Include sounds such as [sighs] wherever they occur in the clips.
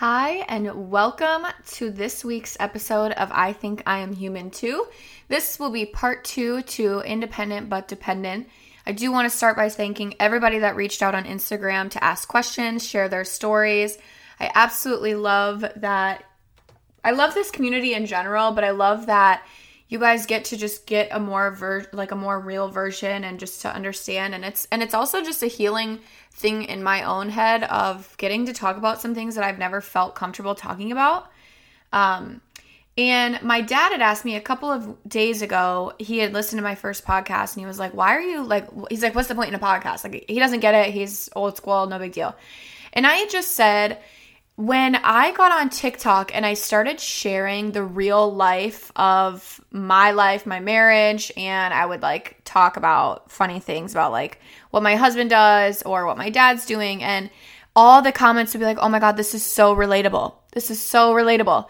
Hi, and welcome to this week's episode of I Think I Am Human Too. This will be part two to Independent but Dependent. I do want to start by thanking everybody that reached out on Instagram to ask questions, share their stories. I absolutely love that. I love this community in general, but I love that you guys get to just get a more ver- like a more real version and just to understand and it's and it's also just a healing thing in my own head of getting to talk about some things that I've never felt comfortable talking about. Um, and my dad had asked me a couple of days ago, he had listened to my first podcast and he was like, Why are you like, he's like, What's the point in a podcast? Like, he doesn't get it. He's old school, no big deal. And I just said, when I got on TikTok and I started sharing the real life of my life, my marriage, and I would like talk about funny things about like what my husband does or what my dad's doing, and all the comments would be like, oh my God, this is so relatable. This is so relatable.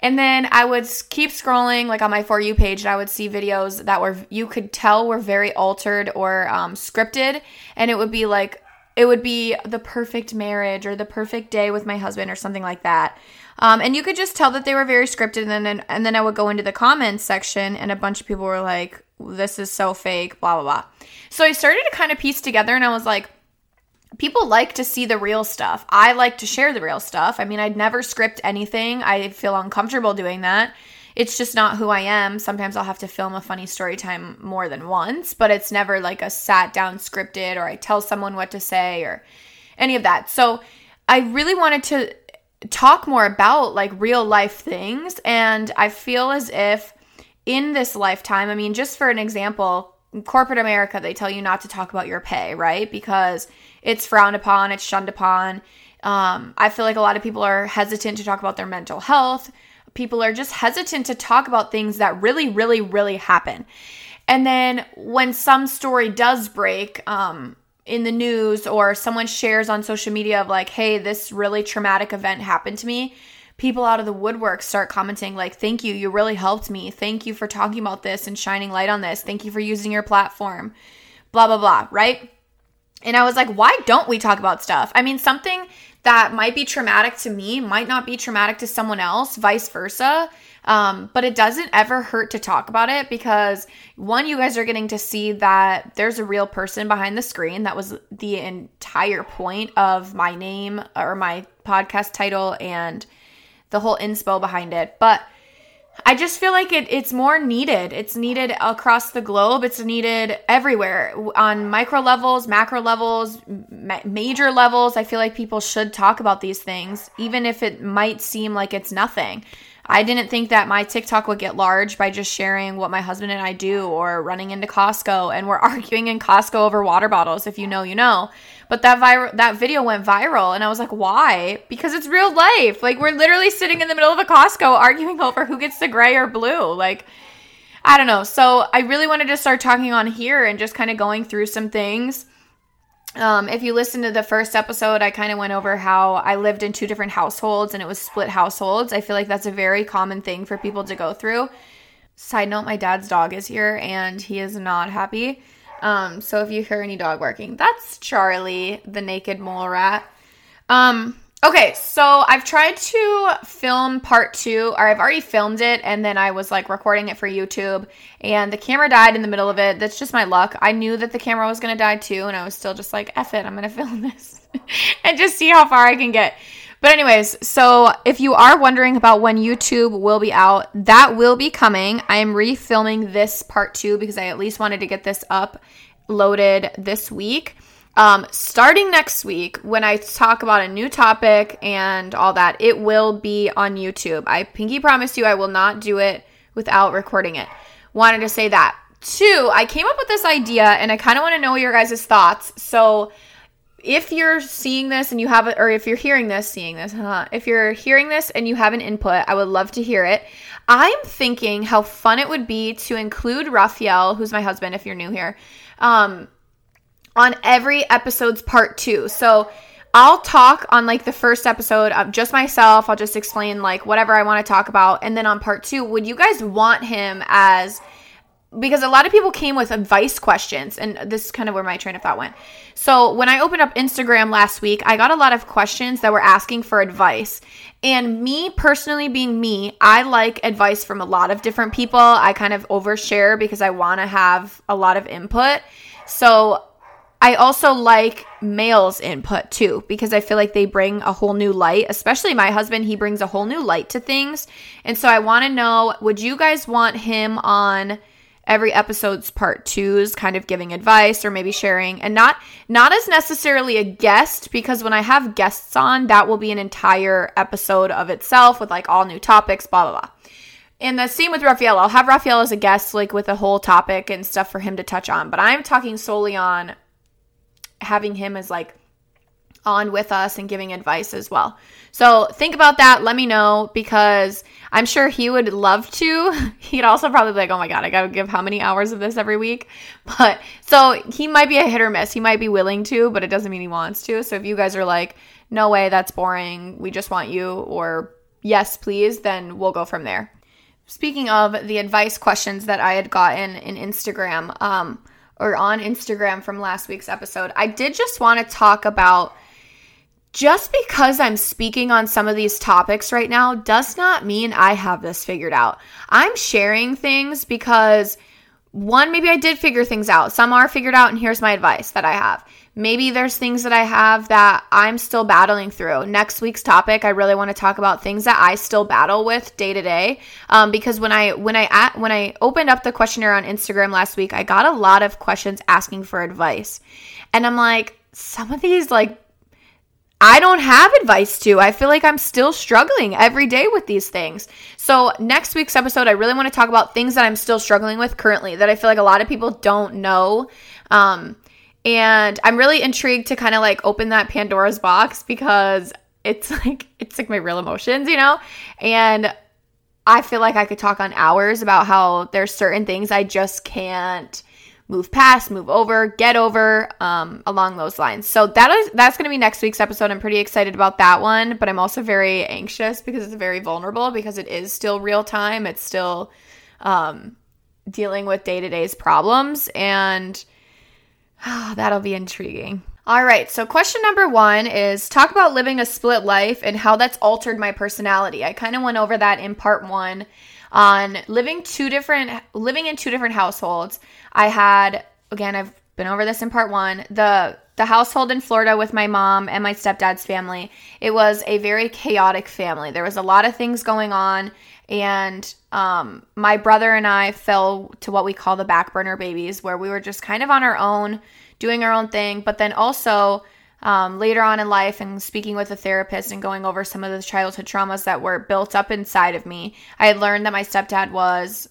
And then I would keep scrolling, like on my For You page, and I would see videos that were, you could tell were very altered or um, scripted. And it would be like, it would be the perfect marriage or the perfect day with my husband or something like that. Um, and you could just tell that they were very scripted. And then, and then I would go into the comments section, and a bunch of people were like, "This is so fake," blah blah blah. So I started to kind of piece together, and I was like, people like to see the real stuff. I like to share the real stuff. I mean, I'd never script anything. I feel uncomfortable doing that it's just not who I am. Sometimes I'll have to film a funny story time more than once, but it's never like a sat down scripted or I tell someone what to say or any of that. So I really wanted to talk more about like real life things. And I feel as if in this lifetime, I mean, just for an example, corporate America, they tell you not to talk about your pay, right? Because it's frowned upon, it's shunned upon. Um, I feel like a lot of people are hesitant to talk about their mental health people are just hesitant to talk about things that really, really, really happen. And then when some story does break, um, in the news or someone shares on social media of like, hey, this really traumatic event happened to me, people out of the woodwork start commenting like, thank you, you really helped me. Thank you for talking about this and shining light on this. Thank you for using your platform. Blah, blah, blah, right? And I was like, why don't we talk about stuff? I mean, something that might be traumatic to me might not be traumatic to someone else, vice versa. Um, but it doesn't ever hurt to talk about it because one, you guys are getting to see that there's a real person behind the screen. That was the entire point of my name or my podcast title and the whole inspo behind it. But I just feel like it, it's more needed. It's needed across the globe. It's needed everywhere on micro levels, macro levels, ma- major levels. I feel like people should talk about these things, even if it might seem like it's nothing. I didn't think that my TikTok would get large by just sharing what my husband and I do or running into Costco and we're [laughs] arguing in Costco over water bottles. If you know, you know. But that viral that video went viral and I was like, "Why?" Because it's real life. Like we're literally sitting in the middle of a Costco [laughs] arguing over who gets the gray or blue. Like I don't know. So I really wanted to start talking on here and just kind of going through some things um, if you listen to the first episode, I kind of went over how I lived in two different households and it was split households. I feel like that's a very common thing for people to go through. Side note, my dad's dog is here and he is not happy. Um, so if you hear any dog barking, that's Charlie, the naked mole rat. Um, Okay, so I've tried to film part two, or I've already filmed it, and then I was like recording it for YouTube, and the camera died in the middle of it. That's just my luck. I knew that the camera was gonna die too, and I was still just like, F it, I'm gonna [laughs] film this [laughs] and just see how far I can get. But, anyways, so if you are wondering about when YouTube will be out, that will be coming. I am refilming this part two because I at least wanted to get this up loaded this week. Um, starting next week, when I talk about a new topic and all that, it will be on YouTube. I pinky promise you, I will not do it without recording it. Wanted to say that. Two, I came up with this idea and I kind of want to know your guys' thoughts. So, if you're seeing this and you have it, or if you're hearing this, seeing this, huh? If you're hearing this and you have an input, I would love to hear it. I'm thinking how fun it would be to include Raphael, who's my husband, if you're new here. Um, on every episode's part two. So I'll talk on like the first episode of just myself. I'll just explain like whatever I want to talk about. And then on part two, would you guys want him as because a lot of people came with advice questions and this is kind of where my train of thought went so when i opened up instagram last week i got a lot of questions that were asking for advice and me personally being me i like advice from a lot of different people i kind of overshare because i want to have a lot of input so I also like males' input too because I feel like they bring a whole new light, especially my husband. He brings a whole new light to things. And so I want to know would you guys want him on every episode's part twos kind of giving advice or maybe sharing and not not as necessarily a guest because when i have guests on that will be an entire episode of itself with like all new topics blah blah blah and the same with Raphael. I'll have Raphael as a guest, like with a whole topic and stuff for him to touch on. But I'm talking solely on having him as like on with us and giving advice as well. So think about that. Let me know because I'm sure he would love to. [laughs] He'd also probably be like, oh my God, I got to give how many hours of this every week? [laughs] But so he might be a hit or miss. He might be willing to, but it doesn't mean he wants to. So if you guys are like, no way, that's boring, we just want you, or yes, please, then we'll go from there. Speaking of the advice questions that I had gotten in Instagram, um, or on Instagram from last week's episode, I did just want to talk about just because I'm speaking on some of these topics right now does not mean I have this figured out. I'm sharing things because one, maybe I did figure things out. Some are figured out, and here's my advice that I have. Maybe there's things that I have that I'm still battling through. Next week's topic, I really want to talk about things that I still battle with day to day. Um, because when I when I at, when I opened up the questionnaire on Instagram last week, I got a lot of questions asking for advice, and I'm like, some of these like I don't have advice to. I feel like I'm still struggling every day with these things. So, next week's episode, I really want to talk about things that I'm still struggling with currently that I feel like a lot of people don't know. Um, and I'm really intrigued to kind of like open that Pandora's box because it's [laughs] like it's like my real emotions, you know? And I feel like I could talk on hours about how there's certain things I just can't move past, move over, get over, um, along those lines. So that is that's gonna be next week's episode. I'm pretty excited about that one, but I'm also very anxious because it's very vulnerable because it is still real time. It's still um, dealing with day to day's problems and Oh, [sighs] that'll be intriguing. All right, so question number one is talk about living a split life and how that's altered my personality. I kind of went over that in part one on living two different living in two different households. I had again, I've been over this in part one. The the household in Florida with my mom and my stepdad's family. It was a very chaotic family. There was a lot of things going on and um, my brother and I fell to what we call the back burner babies, where we were just kind of on our own, doing our own thing. But then also um, later on in life, and speaking with a therapist and going over some of the childhood traumas that were built up inside of me, I had learned that my stepdad was.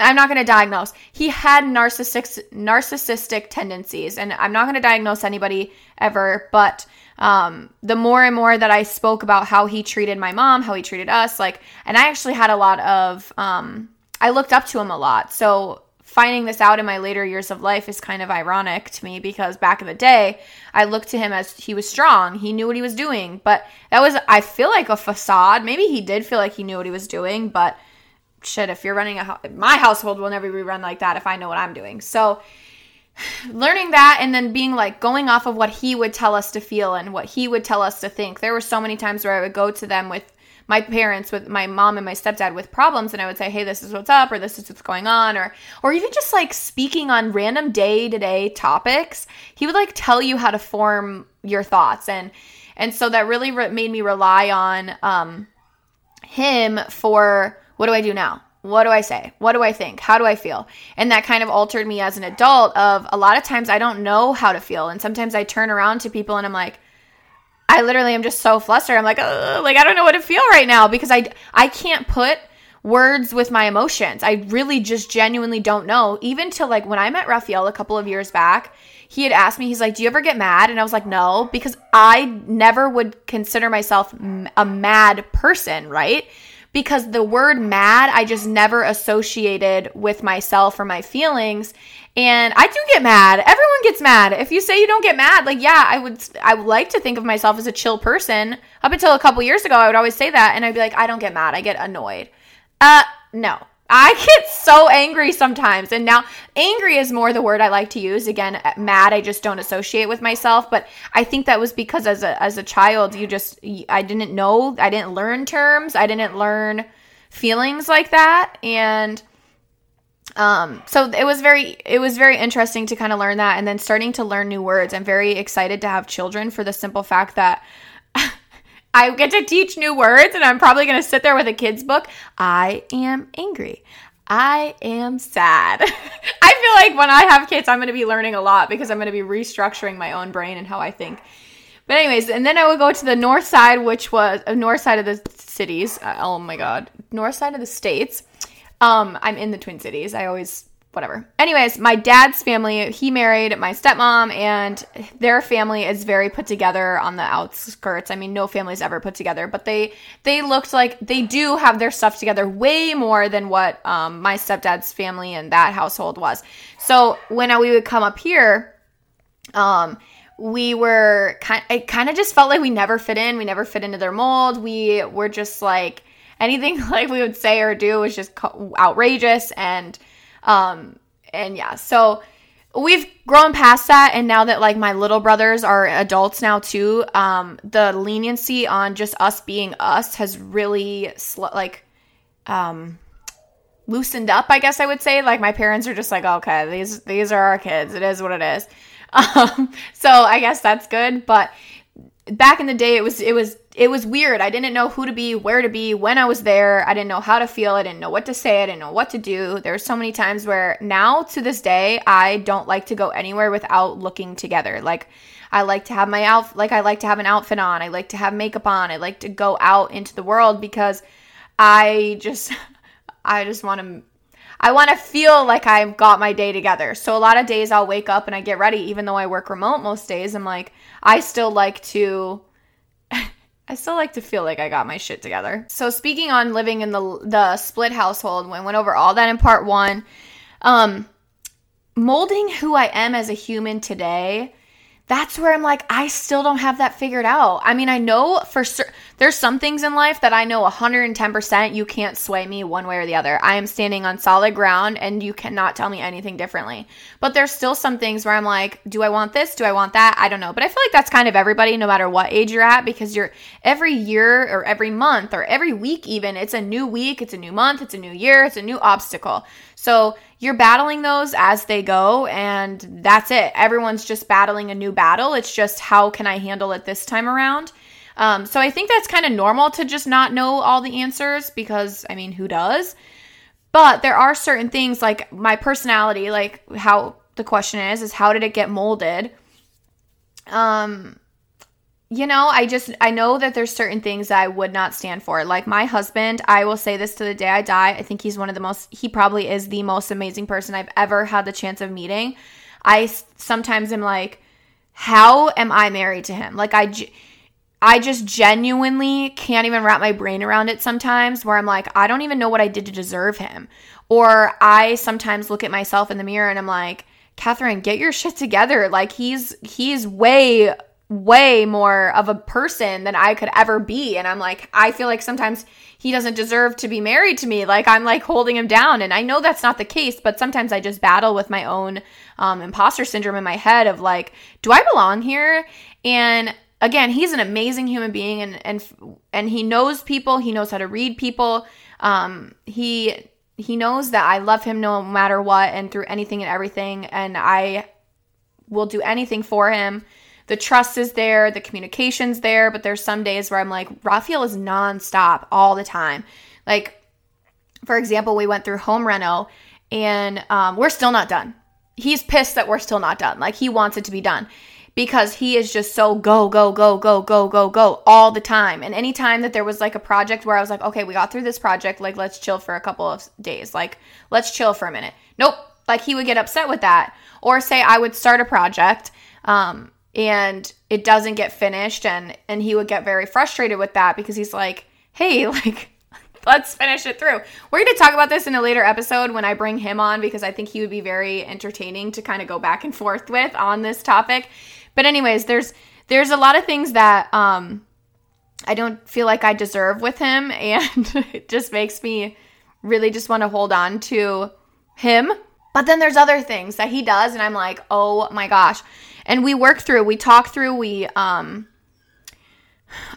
I'm not going to diagnose. He had narcissistic narcissistic tendencies, and I'm not going to diagnose anybody ever. But um, the more and more that I spoke about how he treated my mom, how he treated us, like, and I actually had a lot of, um, I looked up to him a lot. So finding this out in my later years of life is kind of ironic to me because back in the day, I looked to him as he was strong. He knew what he was doing, but that was, I feel like a facade. Maybe he did feel like he knew what he was doing, but shit, if you're running a, my household will never be run like that if I know what I'm doing. So, learning that and then being like going off of what he would tell us to feel and what he would tell us to think. There were so many times where I would go to them with my parents with my mom and my stepdad with problems and I would say, "Hey, this is what's up," or "This is what's going on," or or even just like speaking on random day-to-day topics. He would like tell you how to form your thoughts and and so that really re- made me rely on um him for what do I do now? What do I say? What do I think? How do I feel? And that kind of altered me as an adult of a lot of times I don't know how to feel. And sometimes I turn around to people and I'm like, I literally am just so flustered. I'm like, like I don't know what to feel right now because I I can't put words with my emotions. I really just genuinely don't know. Even to like when I met Raphael a couple of years back, he had asked me, he's like, Do you ever get mad? And I was like, No, because I never would consider myself a mad person, right? Because the word mad I just never associated with myself or my feelings. And I do get mad. Everyone gets mad. If you say you don't get mad, like yeah, I would I would like to think of myself as a chill person. Up until a couple years ago, I would always say that and I'd be like, I don't get mad. I get annoyed. Uh no. I get so angry sometimes. And now angry is more the word I like to use. Again, mad I just don't associate with myself, but I think that was because as a as a child, you just I didn't know, I didn't learn terms, I didn't learn feelings like that and um so it was very it was very interesting to kind of learn that and then starting to learn new words. I'm very excited to have children for the simple fact that I get to teach new words and I'm probably going to sit there with a kid's book. I am angry. I am sad. [laughs] I feel like when I have kids, I'm going to be learning a lot because I'm going to be restructuring my own brain and how I think. But anyways, and then I would go to the north side, which was uh, north side of the cities. Uh, oh my god, north side of the states. Um, I'm in the Twin Cities. I always whatever. Anyways, my dad's family, he married my stepmom, and their family is very put together on the outskirts. I mean, no family's ever put together, but they they looked like they do have their stuff together way more than what um, my stepdad's family and that household was. So when we would come up here, um, we were kind. It kind of just felt like we never fit in. We never fit into their mold. We were just like anything [laughs] like we would say or do was just outrageous and um, and yeah, so we've grown past that and now that like my little brothers are adults now too um the leniency on just us being us has really sl- like um loosened up i guess i would say. Like my parents are just like okay these these are our kids. It is what it is. [laughs] Um so i guess that's good but back in the day it was it was it was weird. I didn't know who to be, where to be, when I was there. I didn't know how to feel. I didn't know what to say. I didn't know what to do. There were so many times where now to this day, I don't like to go anywhere without looking together. Like I like to have my outfit, like I like to have an outfit on. I like to have makeup on. I like to go out into the world because I just, [laughs] I just want to I want to feel like I've got my day together. So a lot of days I'll wake up and I get ready, even though I work remote most days. I'm like, I still like to I still like to feel like I got my shit together. So speaking on living in the the split household, we went over all that in part 1. Um molding who I am as a human today that's where I'm like, I still don't have that figured out. I mean, I know for sure there's some things in life that I know 110% you can't sway me one way or the other. I am standing on solid ground and you cannot tell me anything differently. But there's still some things where I'm like, do I want this? Do I want that? I don't know. But I feel like that's kind of everybody, no matter what age you're at, because you're every year or every month or every week, even, it's a new week, it's a new month, it's a new year, it's a new obstacle. So you're battling those as they go, and that's it. Everyone's just battling a new battle. It's just how can I handle it this time around? Um, so I think that's kind of normal to just not know all the answers because, I mean, who does? But there are certain things like my personality, like how the question is, is how did it get molded? Um, you know, I just I know that there's certain things I would not stand for. Like my husband, I will say this to the day I die. I think he's one of the most he probably is the most amazing person I've ever had the chance of meeting. I sometimes am like how am I married to him? Like I I just genuinely can't even wrap my brain around it sometimes where I'm like I don't even know what I did to deserve him. Or I sometimes look at myself in the mirror and I'm like Catherine, get your shit together. Like he's he's way way more of a person than I could ever be. And I'm like, I feel like sometimes he doesn't deserve to be married to me. Like I'm like holding him down. And I know that's not the case, but sometimes I just battle with my own um, imposter syndrome in my head of like, do I belong here? And again, he's an amazing human being and, and, and he knows people. He knows how to read people. Um, he, he knows that I love him no matter what and through anything and everything. And I will do anything for him the trust is there, the communication's there, but there's some days where I'm like, Raphael is nonstop all the time. Like, for example, we went through home reno and um, we're still not done. He's pissed that we're still not done. Like, he wants it to be done because he is just so go, go, go, go, go, go, go all the time. And anytime that there was like a project where I was like, okay, we got through this project, like, let's chill for a couple of days. Like, let's chill for a minute. Nope. Like, he would get upset with that. Or say I would start a project. Um, and it doesn't get finished and and he would get very frustrated with that because he's like hey [laughs] like let's finish it through we're going to talk about this in a later episode when i bring him on because i think he would be very entertaining to kind of go back and forth with on this topic but anyways there's there's a lot of things that um i don't feel like i deserve with him [laughs] and it just makes me really just want to hold on to him. But then there's other things that he does and I'm like, "Oh my gosh." And we work through, we talk through, we um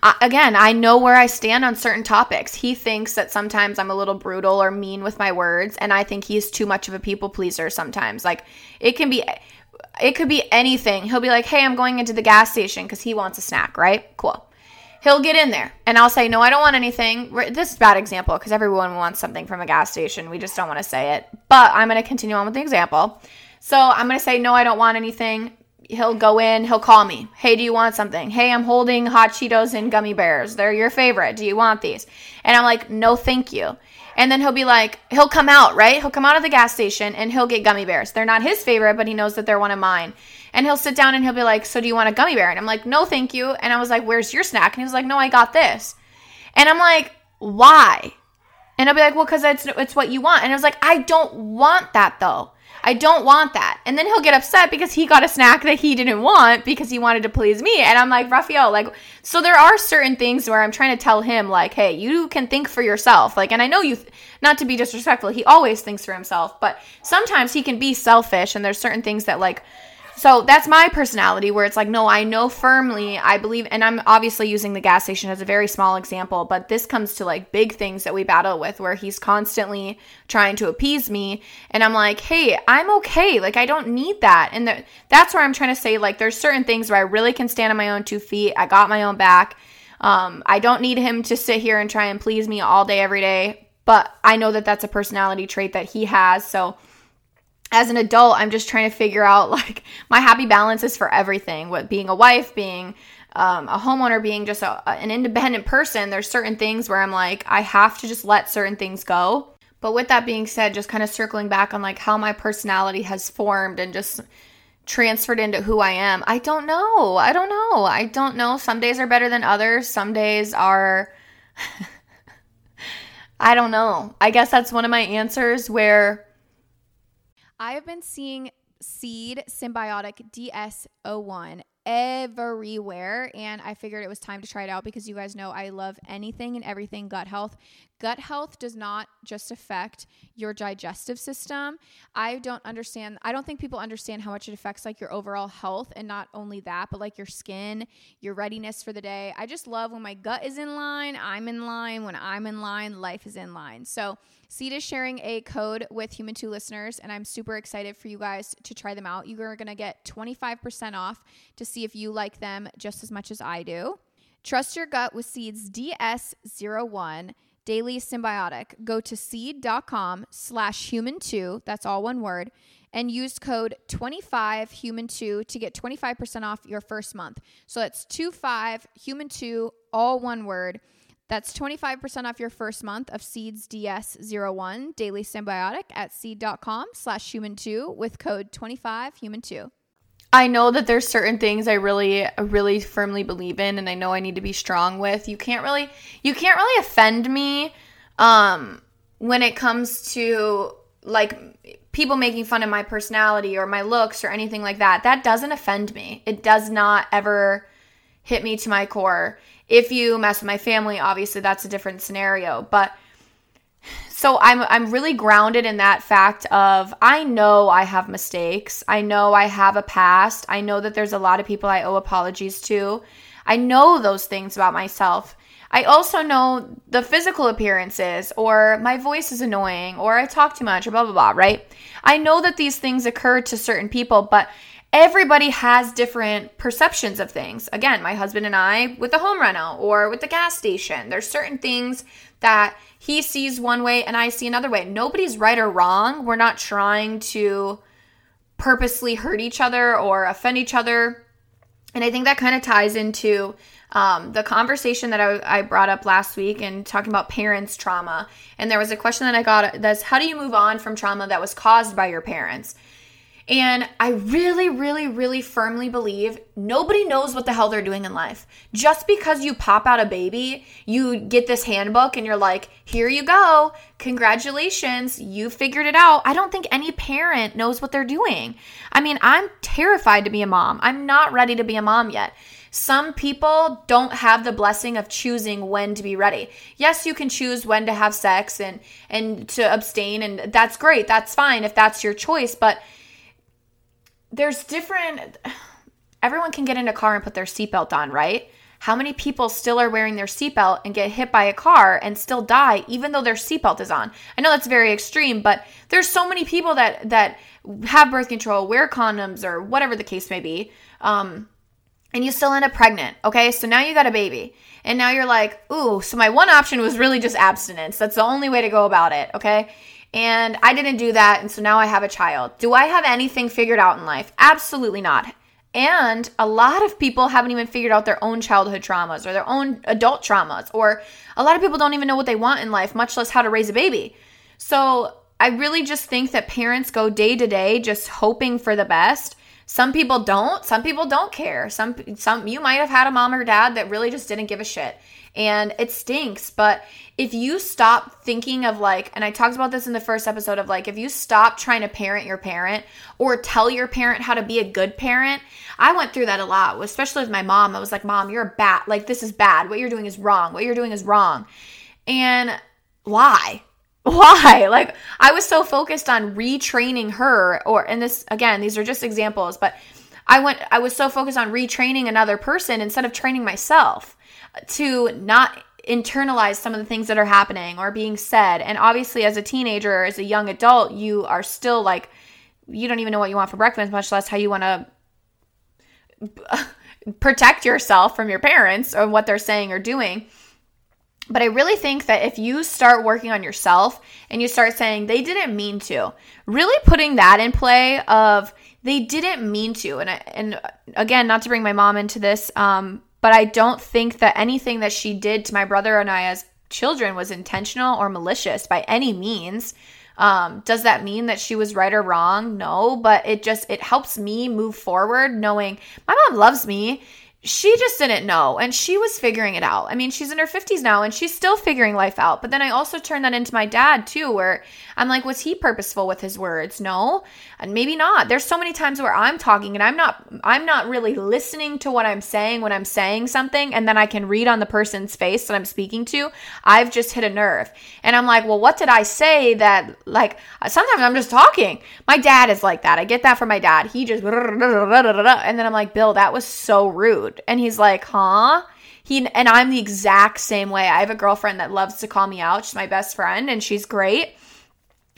I, again, I know where I stand on certain topics. He thinks that sometimes I'm a little brutal or mean with my words, and I think he's too much of a people pleaser sometimes. Like it can be it could be anything. He'll be like, "Hey, I'm going into the gas station cuz he wants a snack, right?" Cool. He'll get in there and I'll say, "No, I don't want anything." This is bad example because everyone wants something from a gas station. We just don't want to say it. But I'm going to continue on with the example. So, I'm going to say, "No, I don't want anything." He'll go in, he'll call me. Hey, do you want something? Hey, I'm holding hot Cheetos and gummy bears. They're your favorite. Do you want these? And I'm like, no, thank you. And then he'll be like, he'll come out, right? He'll come out of the gas station and he'll get gummy bears. They're not his favorite, but he knows that they're one of mine. And he'll sit down and he'll be like, so do you want a gummy bear? And I'm like, no, thank you. And I was like, where's your snack? And he was like, no, I got this. And I'm like, why? And I'll be like, well, because it's, it's what you want. And I was like, I don't want that though. I don't want that. And then he'll get upset because he got a snack that he didn't want because he wanted to please me. And I'm like, Raphael, like, so there are certain things where I'm trying to tell him, like, hey, you can think for yourself. Like, and I know you, th- not to be disrespectful, he always thinks for himself, but sometimes he can be selfish and there's certain things that, like, so that's my personality where it's like, no, I know firmly, I believe, and I'm obviously using the gas station as a very small example, but this comes to like big things that we battle with where he's constantly trying to appease me. And I'm like, hey, I'm okay. Like, I don't need that. And that's where I'm trying to say, like, there's certain things where I really can stand on my own two feet. I got my own back. Um, I don't need him to sit here and try and please me all day, every day. But I know that that's a personality trait that he has. So, as an adult, I'm just trying to figure out [laughs] like my happy balance is for everything. What being a wife, being um, a homeowner, being just a, an independent person, there's certain things where I'm like, I have to just let certain things go. But with that being said, just kind of circling back on like how my personality has formed and just transferred into who I am, I don't know. I don't know. I don't know. Some days are better than others. Some days are. [laughs] I don't know. I guess that's one of my answers where I have been seeing Seed Synbiotic DS01 everywhere and I figured it was time to try it out because you guys know I love anything and everything gut health. Gut health does not just affect your digestive system. I don't understand, I don't think people understand how much it affects like your overall health and not only that, but like your skin, your readiness for the day. I just love when my gut is in line, I'm in line. When I'm in line, life is in line. So, Seed is sharing a code with Human 2 listeners, and I'm super excited for you guys to try them out. You are going to get 25% off to see if you like them just as much as I do. Trust your gut with Seed's DS01 Daily Synbiotic. Go to seed.com slash human2, that's all one word, and use code 25human2 to get 25% off your first month. So that's 25human2, all one word. That's 25% off your first month of Seeds DS01 Daily Synbiotic at seed.com slash human2 with code 25human2. I know that there's certain things I really really firmly believe in and I know I need to be strong with. You can't really you can't really offend me um when it comes to like people making fun of my personality or my looks or anything like that. That doesn't offend me. It does not ever hit me to my core. If you mess with my family, obviously that's a different scenario. But so I'm I'm really grounded in that fact of I know I have mistakes. I know I have a past. I know that there's a lot of people I owe apologies to. I know those things about myself. I also know the physical appearances, or my voice is annoying, or I talk too much, or blah, blah, blah, right? I know that these things occur to certain people, but everybody has different perceptions of things. Again, my husband and I with the home rental or with the gas station, there's certain things that he sees one way and I see another way. Nobody's right or wrong. We're not trying to purposely hurt each other or offend each other. And I think that kind of ties into um, the conversation that I, I, brought up last week and talking about parents' trauma. And there was a question that I got that's how do you move on from trauma that was caused by your parents? And I really, really, really firmly believe nobody knows what the hell they're doing in life. Just because you pop out a baby, you get this handbook and you're like, here you go. Congratulations. You figured it out. I don't think any parent knows what they're doing. I mean, I'm terrified to be a mom. I'm not ready to be a mom yet. Some people don't have the blessing of choosing when to be ready. Yes, you can choose when to have sex and and to abstain and that's great. That's fine if that's your choice, but there's different everyone can get in a car and put their seatbelt on, right? How many people still are wearing their seatbelt and get hit by a car and still die even though their seatbelt is on? I know that's very extreme, but there's so many people that that have birth control, wear condoms, or whatever the case may be, um, and you still end up pregnant. Okay, so now you got a baby, and now you're like, ooh, so my one option was really just abstinence. That's the only way to go about it. Okay. And I didn't do that. And so now I have a child. Do I have anything figured out in life? Absolutely not. And a lot of people haven't even figured out their own childhood traumas or their own adult traumas, or a lot of people don't even know what they want in life, much less how to raise a baby. So I really just think that parents go day to day just hoping for the best. Some people don't. Some people don't care. Some some you might have had a mom or dad that really just didn't give a shit. And it stinks, but if you stop thinking of like, and I talked about this in the first episode of like, if you stop trying to parent your parent or tell your parent how to be a good parent, I went through that a lot, especially with my mom. I was like, Mom, you're a bat. like, this is bad. What you're doing is wrong. What you're doing is wrong. And why? [laughs] Why? Like, I was so focused on retraining her, or, and this, again, these are just examples, but I went, I was so focused on retraining another person instead of training myself to not internalize some of the things that are happening or being said. And obviously, as a teenager or as a young adult, you are still like, you don't even know what you want for breakfast, much less how you want to [laughs] protect yourself from your parents or what they're saying or doing. But I really think that if you start working on yourself and you start saying they didn't mean to, really putting that in play of they didn't mean to, and and again, not to bring my mom into this, um, but I don't think that anything that she did to my brother and I as children was intentional or malicious by any means. Um, does that mean that she was right or wrong? No, but it just it helps me move forward knowing my mom loves me she just didn't know and she was figuring it out. I mean, she's in her 50s now and she's still figuring life out. But then I also turned that into my dad too, where I'm like, was he purposeful with his words? No. And maybe not. There's so many times where I'm talking and I'm not I'm not really listening to what I'm saying when I'm saying something and then I can read on the person's face that I'm speaking to. I've just hit a nerve. And I'm like, well, what did I say that like sometimes I'm just talking. My dad is like that. I get that from my dad. He just [laughs] and then I'm like, Bill, that was so rude And he's like, huh? He and I'm the exact same way. I have a girlfriend that loves to call me out. She's my best friend and she's great.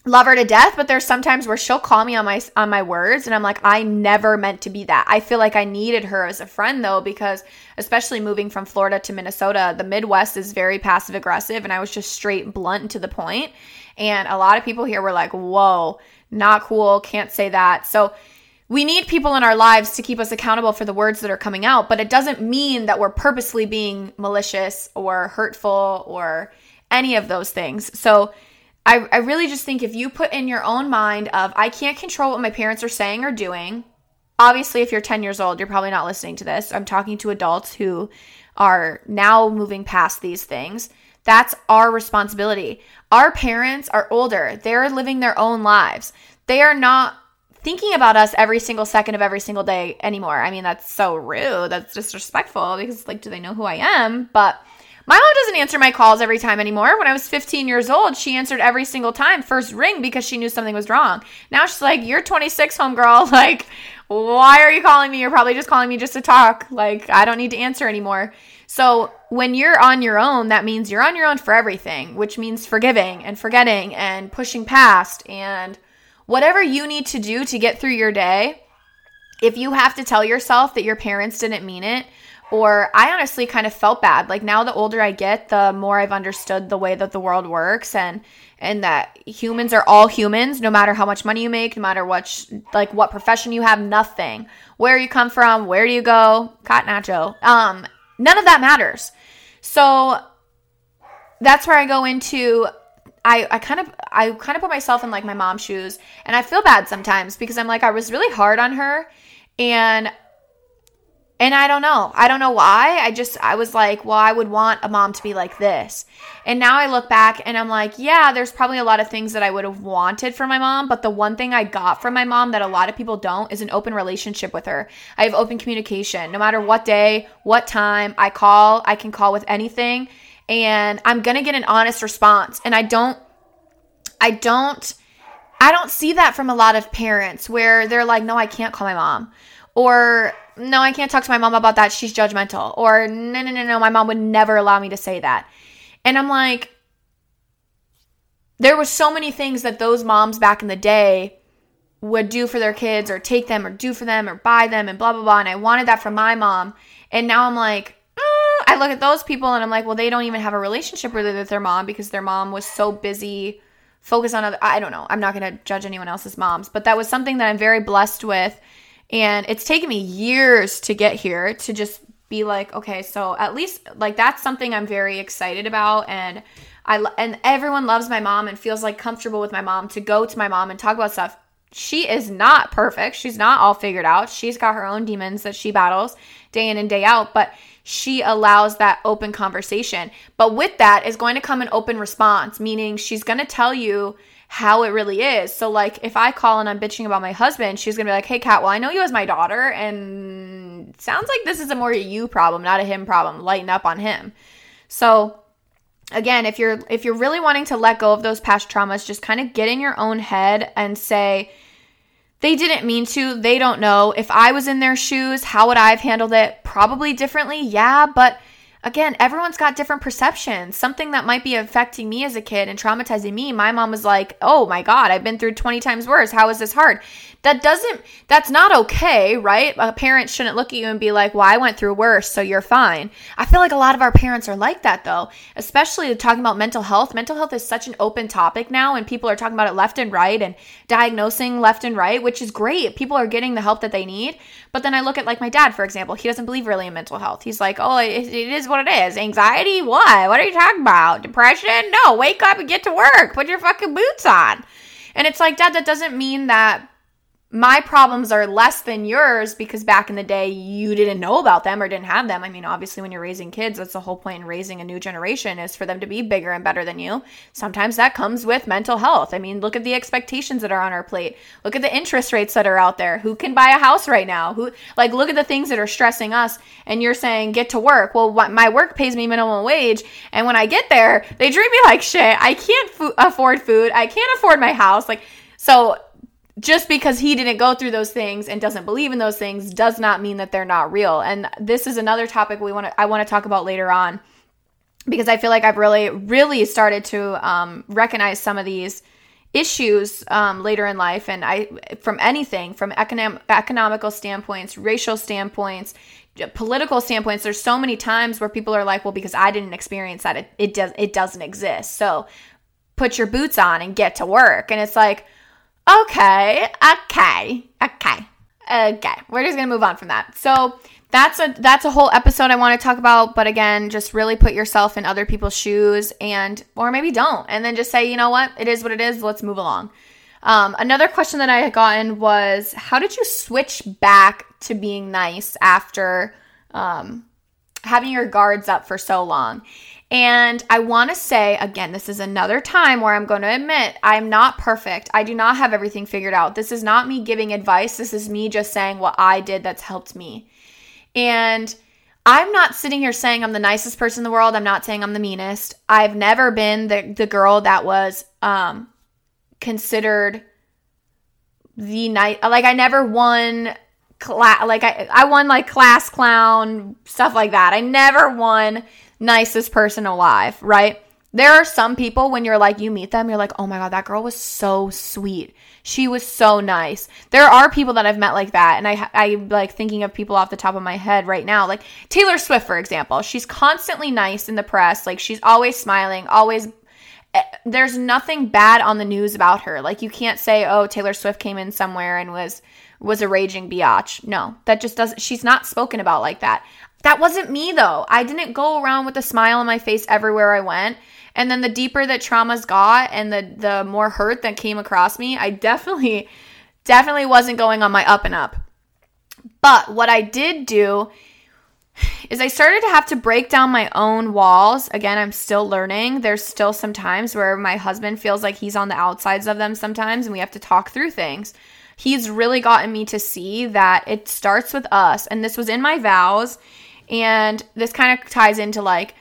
Love her to death, but there's sometimes where she'll call me on my on my words and I'm like, I never meant to be that. I feel like I needed her as a friend though because especially moving from Florida to Minnesota, the Midwest is very passive aggressive and I was just straight blunt to the point. And a lot of people here were like, "Whoa, not cool, can't say that." So we need people in our lives to keep us accountable for the words that are coming out, but it doesn't mean that we're purposely being malicious or hurtful or any of those things. So I, I really just think if you put in your own mind of I can't control what my parents are saying or doing. Obviously, if you're 10 years old, you're probably not listening to this. I'm talking to adults who are now moving past these things. That's our responsibility. Our parents are older. They're living their own lives. They are not thinking about us every single second of every single day anymore. I mean, that's so rude. That's disrespectful because, like, do they know who I am? But my mom doesn't answer my calls every time anymore. When I was 15 years old, she answered every single time, first ring, because she knew something was wrong. Now she's like, You're 26, homegirl. [laughs] Like, why are you calling me? You're probably just calling me just to talk. Like, I don't need to answer anymore. So, when you're on your own, that means you're on your own for everything, which means forgiving and forgetting and pushing past and whatever you need to do to get through your day, if you have to tell yourself that your parents didn't mean it, or I honestly kind of felt bad. Like now the older I get, the more I've understood the way that the world works and and that humans are all humans no matter how much money you make, no matter what sh- like what profession you have, nothing. Where you come from, where do you go? Cotton nacho. Um none of that matters. So that's where I go into I, I kind of I kind of put myself in like my mom's shoes and I feel bad sometimes because I'm like I was really hard on her and And I don't know. I don't know why. I just, I was like, well, I would want a mom to be like this. And now I look back and I'm like, yeah, there's probably a lot of things that I would have wanted from my mom. But the one thing I got from my mom that a lot of people don't is an open relationship with her. I have open communication. No matter what day, what time I call, I can call with anything. And I'm going to get an honest response. And I don't, I don't, I don't see that from a lot of parents where they're like, no, I can't call my mom. Or no, I can't talk to my mom about that. She's judgmental. Or no, no, no, no, my mom would never allow me to say that. And I'm like, there was so many things that those moms back in the day would do for their kids or take them or do for them or buy them and blah blah blah and I wanted that from my mom and now I'm like I look at those people and I'm like well they don't even have a relationship really with their mom because their mom was so busy focused on other I don't know I'm not going to judge anyone else's moms but that was something that I'm very blessed with and it's taken me years to get here to just be like, okay, so at least like that's something I'm very excited about and I and everyone loves my mom and feels like comfortable with my mom to go to my mom and talk about stuff. She is not perfect. She's not all figured out. She's got her own demons that she battles day in and day out, but she allows that open conversation. But with that is going to come an open response, meaning she's going to tell you how it really is. So, like, if I call and I'm bitching about my husband, she's gonna be like, "Hey, Kat, well, I know you as my daughter, and sounds like this is a more you problem, not a him problem. Lighten up on him." So, again, if you're if you're really wanting to let go of those past traumas, just kind of get in your own head and say. They didn't mean to. They don't know. If I was in their shoes, how would I have handled it? Probably differently. Yeah, but again, everyone's got different perceptions. Something that might be affecting me as a kid and traumatizing me, my mom was like, oh my God, I've been through 20 times worse. How is this hard? That doesn't, that's not okay, right? A parent shouldn't look at you and be like, well, I went through worse, so you're fine. I feel like a lot of our parents are like that though, especially talking about mental health. Mental health is such an open topic now, and people are talking about it left and right and diagnosing left and right, which is great. People are getting the help that they need. But then I look at like my dad, for example, he doesn't believe really in mental health. He's like, oh, it, it is what it is. Anxiety? What? What are you talking about? Depression? No, wake up and get to work. Put your fucking boots on. And it's like, Dad, that doesn't mean that my problems are less than yours because back in the day you didn't know about them or didn't have them. I mean, obviously when you're raising kids, that's the whole point in raising a new generation is for them to be bigger and better than you. Sometimes that comes with mental health. I mean, look at the expectations that are on our plate. Look at the interest rates that are out there. Who can buy a house right now? Who like look at the things that are stressing us and you're saying get to work. Well, what, my work pays me minimum wage and when I get there, they treat me like shit. I can't fo- afford food. I can't afford my house. Like so just because he didn't go through those things and doesn't believe in those things does not mean that they're not real. And this is another topic we want to I want to talk about later on because I feel like I've really really started to um, recognize some of these issues um, later in life and I from anything from economic economical standpoints, racial standpoints, political standpoints there's so many times where people are like well because I didn't experience that it, it does it doesn't exist. So put your boots on and get to work. And it's like Okay, okay, okay, okay. We're just gonna move on from that. So that's a that's a whole episode I want to talk about. But again, just really put yourself in other people's shoes, and or maybe don't, and then just say, you know what, it is what it is. Let's move along. Um, another question that I had gotten was, how did you switch back to being nice after um, having your guards up for so long? And I want to say again, this is another time where I'm going to admit I'm not perfect. I do not have everything figured out. This is not me giving advice. This is me just saying what I did that's helped me. And I'm not sitting here saying I'm the nicest person in the world. I'm not saying I'm the meanest. I've never been the the girl that was um considered the night like I never won class like I I won like class clown stuff like that. I never won nicest person alive, right? There are some people when you're like, you meet them, you're like, oh my God, that girl was so sweet. She was so nice. There are people that I've met like that. And I, I like thinking of people off the top of my head right now, like Taylor Swift, for example. She's constantly nice in the press. Like she's always smiling, always eh, there's nothing bad on the news about her. Like you can't say, "Oh, Taylor Swift came in somewhere and was was a raging biatch." No, that just doesn't. She's not spoken about like that. That wasn't me though. I didn't go around with a smile on my face everywhere I went. And then the deeper that traumas got and the the more hurt that came across me, I definitely [laughs] definitely wasn't going on my up and up. But what I did do is I started to have to break down my own walls. Again, I'm still learning. There's still some times where my husband feels like he's on the outsides of them sometimes, and we have to talk through things. He's really gotten me to see that it starts with us. And this was in my vows. And this kind of ties into like,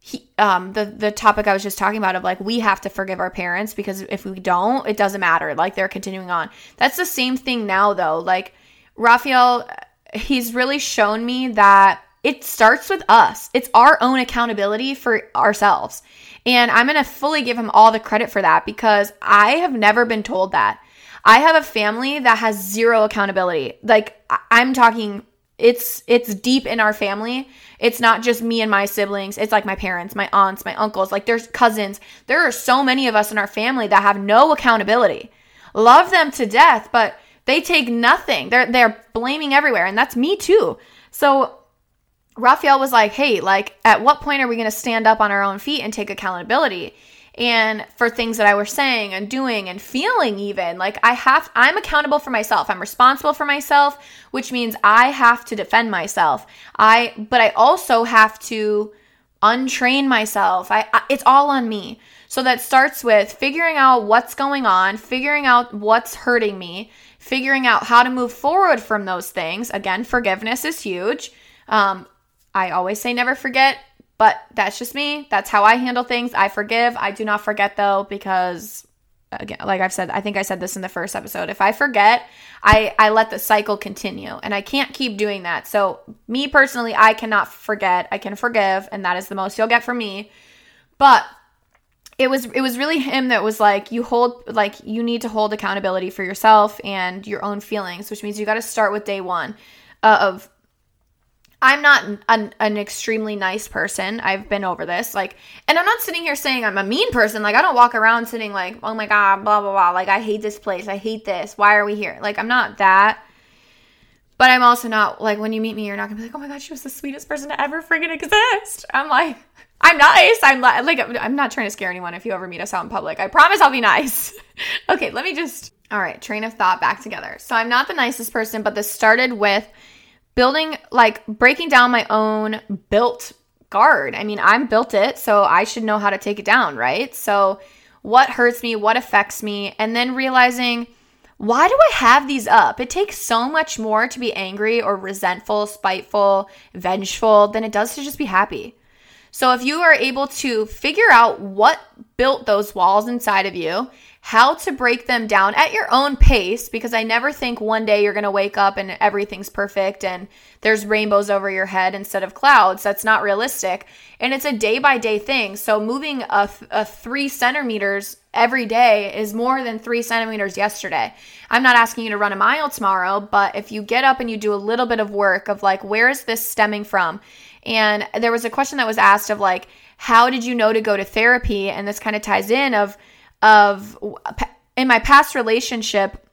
he, um, the the topic I was just talking about of like we have to forgive our parents because if we don't, it doesn't matter. Like they're continuing on. That's the same thing now though. Like Raphael, he's really shown me that it starts with us. It's our own accountability for ourselves. And I'm going to fully give him all the credit for that because I have never been told that. I have a family that has zero accountability. Like I'm talking it's it's deep in our family. It's not just me and my siblings. It's like my parents, my aunts, my uncles, like there's cousins. There are so many of us in our family that have no accountability. Love them to death, but they take nothing. They're they're blaming everywhere and that's me too. So Raphael was like, hey, like, at what point are we going to stand up on our own feet and take accountability? And for things that I was saying and doing and feeling, even like I have, I'm accountable for myself. I'm responsible for myself, which means I have to defend myself. I, but I also have to untrain myself. I, I it's all on me. So that starts with figuring out what's going on, figuring out what's hurting me, figuring out how to move forward from those things. Again, forgiveness is huge. Um, I always say never forget, but that's just me. That's how I handle things. I forgive. I do not forget though because again, like I've said, I think I said this in the first episode. If I forget, I I let the cycle continue and I can't keep doing that. So, me personally, I cannot forget. I can forgive and that is the most you'll get from me. But it was it was really him that was like you hold like you need to hold accountability for yourself and your own feelings, which means you got to start with day 1 uh, of I'm not an, an, extremely nice person. I've been over this. Like, and I'm not sitting here saying I'm a mean person. Like, I don't walk around sitting like, oh my God, blah, blah, blah. Like, I hate this place. I hate this. Why are we here? Like, I'm not that. But I'm also not like, when you meet me, you're not gonna be like, oh my God, she was the sweetest person to ever freaking exist. I'm like, I'm nice. I'm like, I'm not trying to scare anyone if you ever meet us out in public. I promise I'll be nice. [laughs] okay, let me just, all right, train of thought back together. So I'm not the nicest person, but this started with, building like breaking down my own built guard. I mean, I'm built it, so I should know how to take it down, right? So what hurts me, what affects me, and then realizing why do I have these up? It takes so much more to be angry or resentful, spiteful, vengeful than it does to just be happy. So if you are able to figure out what built those walls inside of you how to break them down at your own pace because I never think one day you're going to wake up and everything's perfect and there's rainbows over your head instead of clouds. That's not realistic. And it's a day by day thing. So moving a, a three centimeters every day is more than three centimeters yesterday. I'm not asking you to run a mile tomorrow, but if you get up and you do a little bit of work of like, where is this stemming from? And there was a question that was asked of like, how did you know to go to therapy? And this kind of ties in of, of in my past relationship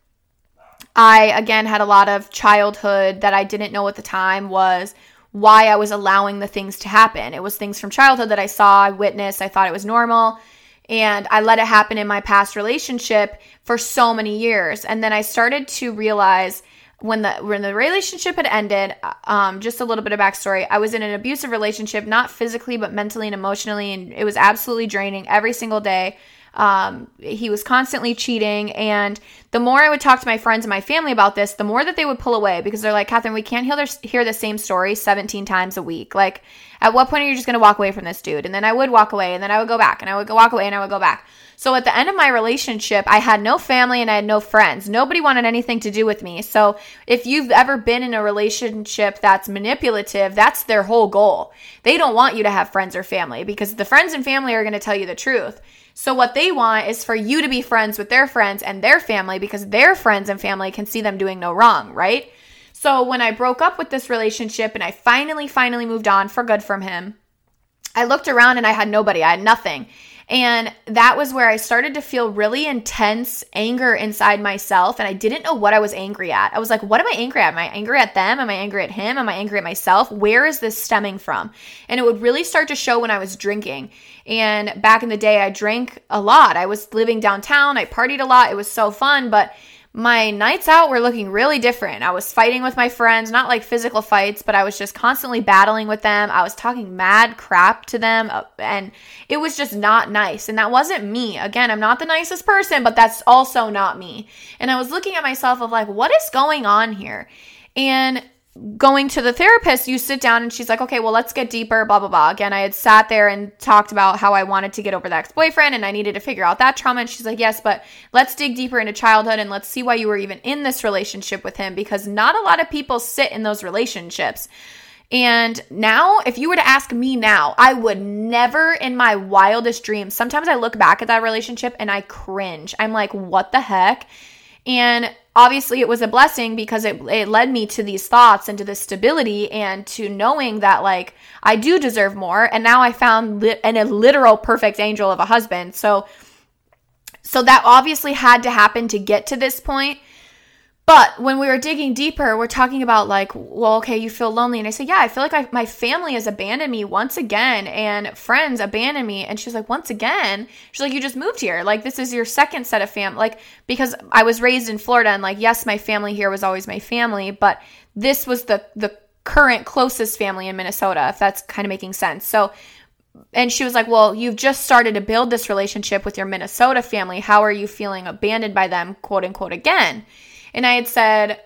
I again had a lot of childhood that I didn't know at the time was why I was allowing the things to happen. It was things from childhood that I saw, I witnessed, I thought it was normal. And I let it happen in my past relationship for so many years. And then I started to realize when the when the relationship had ended, um, just a little bit of backstory. I was in an abusive relationship, not physically but mentally and emotionally, and it was absolutely draining every single day. Um, he was constantly cheating. And the more I would talk to my friends and my family about this, the more that they would pull away because they're like, Catherine, we can't hear, their, hear the same story 17 times a week. Like, at what point are you just going to walk away from this dude? And then I would walk away and then I would go back and I would go walk away and I would go back. So at the end of my relationship, I had no family and I had no friends. Nobody wanted anything to do with me. So if you've ever been in a relationship that's manipulative, that's their whole goal. They don't want you to have friends or family because the friends and family are going to tell you the truth. So, what they want is for you to be friends with their friends and their family because their friends and family can see them doing no wrong, right? So, when I broke up with this relationship and I finally, finally moved on for good from him, I looked around and I had nobody, I had nothing. And that was where I started to feel really intense anger inside myself. And I didn't know what I was angry at. I was like, what am I angry at? Am I angry at them? Am I angry at him? Am I angry at myself? Where is this stemming from? And it would really start to show when I was drinking. And back in the day, I drank a lot. I was living downtown, I partied a lot. It was so fun. But my nights out were looking really different. I was fighting with my friends, not like physical fights, but I was just constantly battling with them. I was talking mad crap to them, uh, and it was just not nice. And that wasn't me. Again, I'm not the nicest person, but that's also not me. And I was looking at myself of like, what is going on here? And going to the therapist, you sit down and she's like, okay, well, let's get deeper, blah, blah, blah. Again, I had sat there and talked about how I wanted to get over the ex boyfriend and I needed to figure out that trauma. And she's like, yes, but let's dig deeper into childhood and let's see why you were even in this relationship with him because not a lot of people sit in those relationships. And now, if you were to ask me now, I would never in my wildest dreams. Sometimes I look back at that relationship and I cringe. I'm like, what the heck? And obviously it was a blessing because it, it led me to these thoughts and to this stability and to knowing that like i do deserve more. And now i found li- an, a literal perfect angel of a husband. So so that obviously had to happen to get to this point but when we were digging deeper, we're talking about like, well, okay, you feel lonely. And I said, yeah, I feel like I, my family has abandoned me once again and friends abandoned me. And she's like, once again? She's like, you just moved here. Like, this is your second set of fam. Like, because I was raised in Florida and like, yes, my family here was always my family, but this was the, the current closest family in Minnesota, if that's kind of making sense. So, and she was like, Well, you've just started to build this relationship with your Minnesota family. How are you feeling abandoned by them, quote unquote, again? And I had said,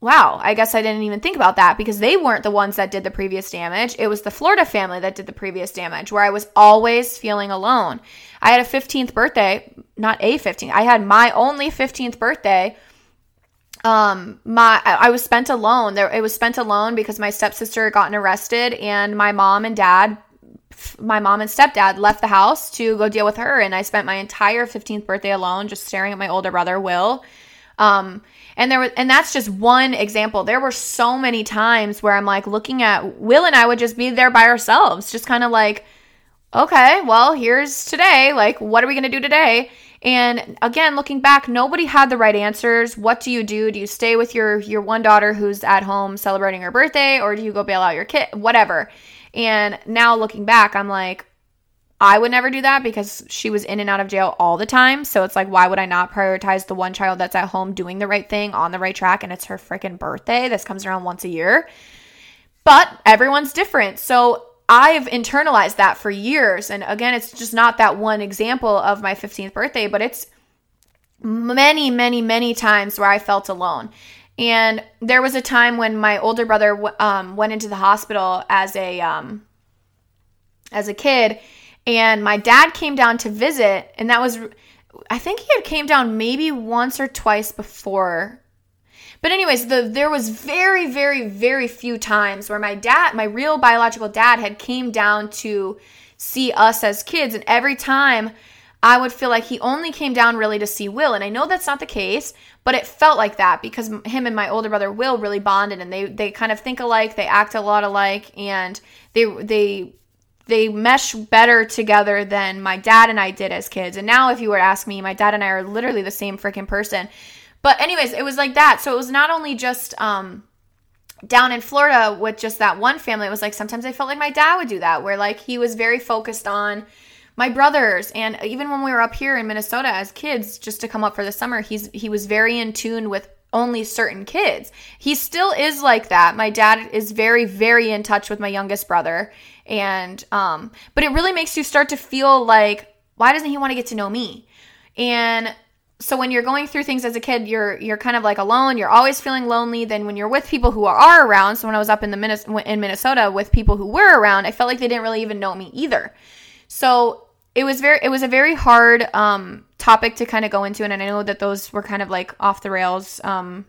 wow, I guess I didn't even think about that because they weren't the ones that did the previous damage. It was the Florida family that did the previous damage where I was always feeling alone. I had a 15th birthday, not a 15th. I had my only 15th birthday. Um my I was spent alone. There it was spent alone because my stepsister had gotten arrested and my mom and dad my mom and stepdad left the house to go deal with her and I spent my entire 15th birthday alone just staring at my older brother Will um, and there was, and that's just one example. There were so many times where I'm like looking at Will and I would just be there by ourselves, just kind of like, okay, well, here's today. Like, what are we gonna do today? And again, looking back, nobody had the right answers. What do you do? Do you stay with your your one daughter who's at home celebrating her birthday, or do you go bail out your kid? Whatever. And now looking back, I'm like, I would never do that because she was in and out of jail all the time. So it's like, why would I not prioritize the one child that's at home doing the right thing on the right track and it's her freaking birthday? This comes around once a year. But everyone's different. So I've internalized that for years. And again, it's just not that one example of my 15th birthday, but it's many, many, many times where I felt alone. And there was a time when my older brother um, went into the hospital as a um, as a kid and my dad came down to visit and that was i think he had came down maybe once or twice before but anyways the there was very very very few times where my dad my real biological dad had came down to see us as kids and every time I would feel like he only came down really to see Will. And I know that's not the case, but it felt like that because him and my older brother Will really bonded and they they kind of think alike, they act a lot alike and they they they mesh better together than my dad and I did as kids. And now, if you were to ask me, my dad and I are literally the same freaking person. But, anyways, it was like that. So it was not only just um, down in Florida with just that one family, it was like sometimes I felt like my dad would do that, where like he was very focused on my brothers and even when we were up here in Minnesota as kids just to come up for the summer he's he was very in tune with only certain kids. He still is like that. My dad is very very in touch with my youngest brother and um but it really makes you start to feel like why doesn't he want to get to know me? And so when you're going through things as a kid you're you're kind of like alone you're always feeling lonely. Then when you're with people who are around so when i was up in the in minnesota with people who were around i felt like they didn't really even know me either. So it was very it was a very hard um topic to kind of go into and i know that those were kind of like off the rails um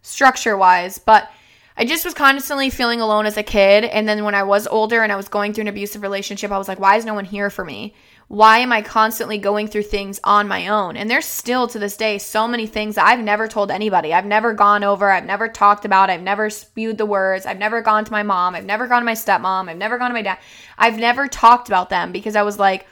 structure wise but I just was constantly feeling alone as a kid. And then when I was older and I was going through an abusive relationship, I was like, why is no one here for me? Why am I constantly going through things on my own? And there's still to this day so many things that I've never told anybody. I've never gone over, I've never talked about, I've never spewed the words, I've never gone to my mom, I've never gone to my stepmom, I've never gone to my dad. I've never talked about them because I was like,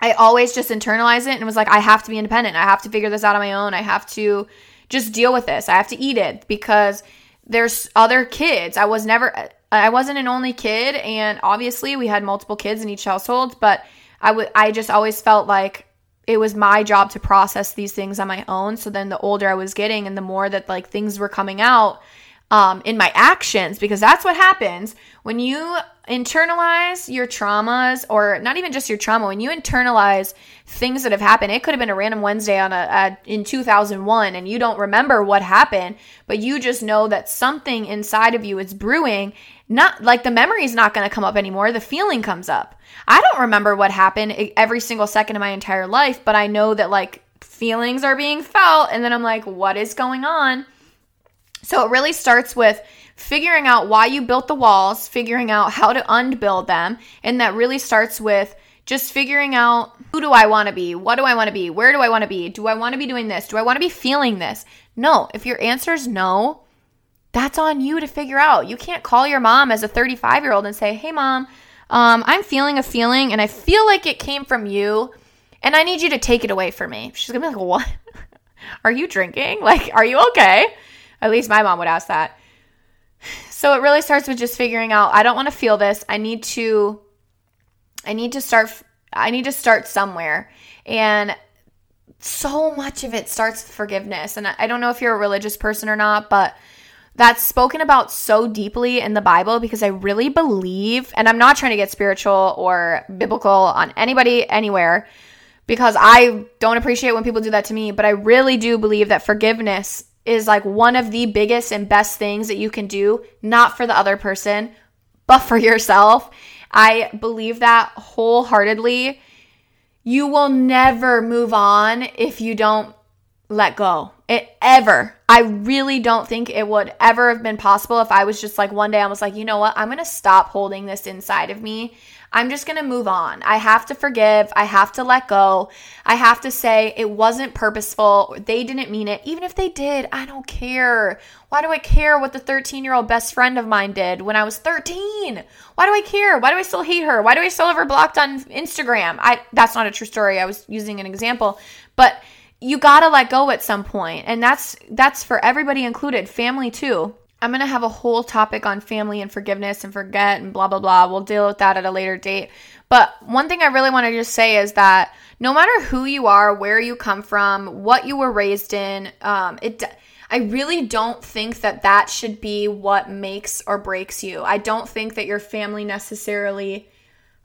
I always just internalized it and was like, I have to be independent. I have to figure this out on my own. I have to just deal with this. I have to eat it because there's other kids. I was never I wasn't an only kid and obviously we had multiple kids in each household, but I would I just always felt like it was my job to process these things on my own. So then the older I was getting and the more that like things were coming out um, in my actions, because that's what happens when you internalize your traumas, or not even just your trauma, when you internalize things that have happened. It could have been a random Wednesday on a, a in 2001, and you don't remember what happened, but you just know that something inside of you is brewing. Not like the memory is not going to come up anymore. The feeling comes up. I don't remember what happened every single second of my entire life, but I know that like feelings are being felt, and then I'm like, what is going on? So it really starts with figuring out why you built the walls, figuring out how to unbuild them, and that really starts with just figuring out who do I want to be? What do I want to be? Where do I want to be? Do I want to be doing this? Do I want to be feeling this? No. If your answer is no, that's on you to figure out. You can't call your mom as a 35 year old and say, Hey, mom, um, I'm feeling a feeling and I feel like it came from you and I need you to take it away from me. She's gonna be like, What? [laughs] are you drinking? Like, are you okay? At least my mom would ask that. So it really starts with just figuring out I don't want to feel this. I need to I need to start I need to start somewhere. And so much of it starts with forgiveness. And I don't know if you're a religious person or not, but that's spoken about so deeply in the Bible because I really believe, and I'm not trying to get spiritual or biblical on anybody anywhere because I don't appreciate when people do that to me, but I really do believe that forgiveness is like one of the biggest and best things that you can do, not for the other person, but for [laughs] yourself. I believe that wholeheartedly. You will never move on if you don't let go. It ever. I really don't think it would ever have been possible if I was just like one day I was like, you know what? I'm going to stop holding this inside of me I'm just going to move on. I have to forgive. I have to let go. I have to say it wasn't purposeful. They didn't mean it. Even if they did, I don't care. Why do I care what the 13 year old best friend of mine did when I was 13? Why do I care? Why do I still hate her? Why do I still have her blocked on Instagram? I that's not a true story. I was using an example. But you got to let go at some point. And that's that's for everybody included, family too. I'm going to have a whole topic on family and forgiveness and forget and blah, blah, blah. We'll deal with that at a later date. But one thing I really want to just say is that no matter who you are, where you come from, what you were raised in, um, it. I really don't think that that should be what makes or breaks you. I don't think that your family necessarily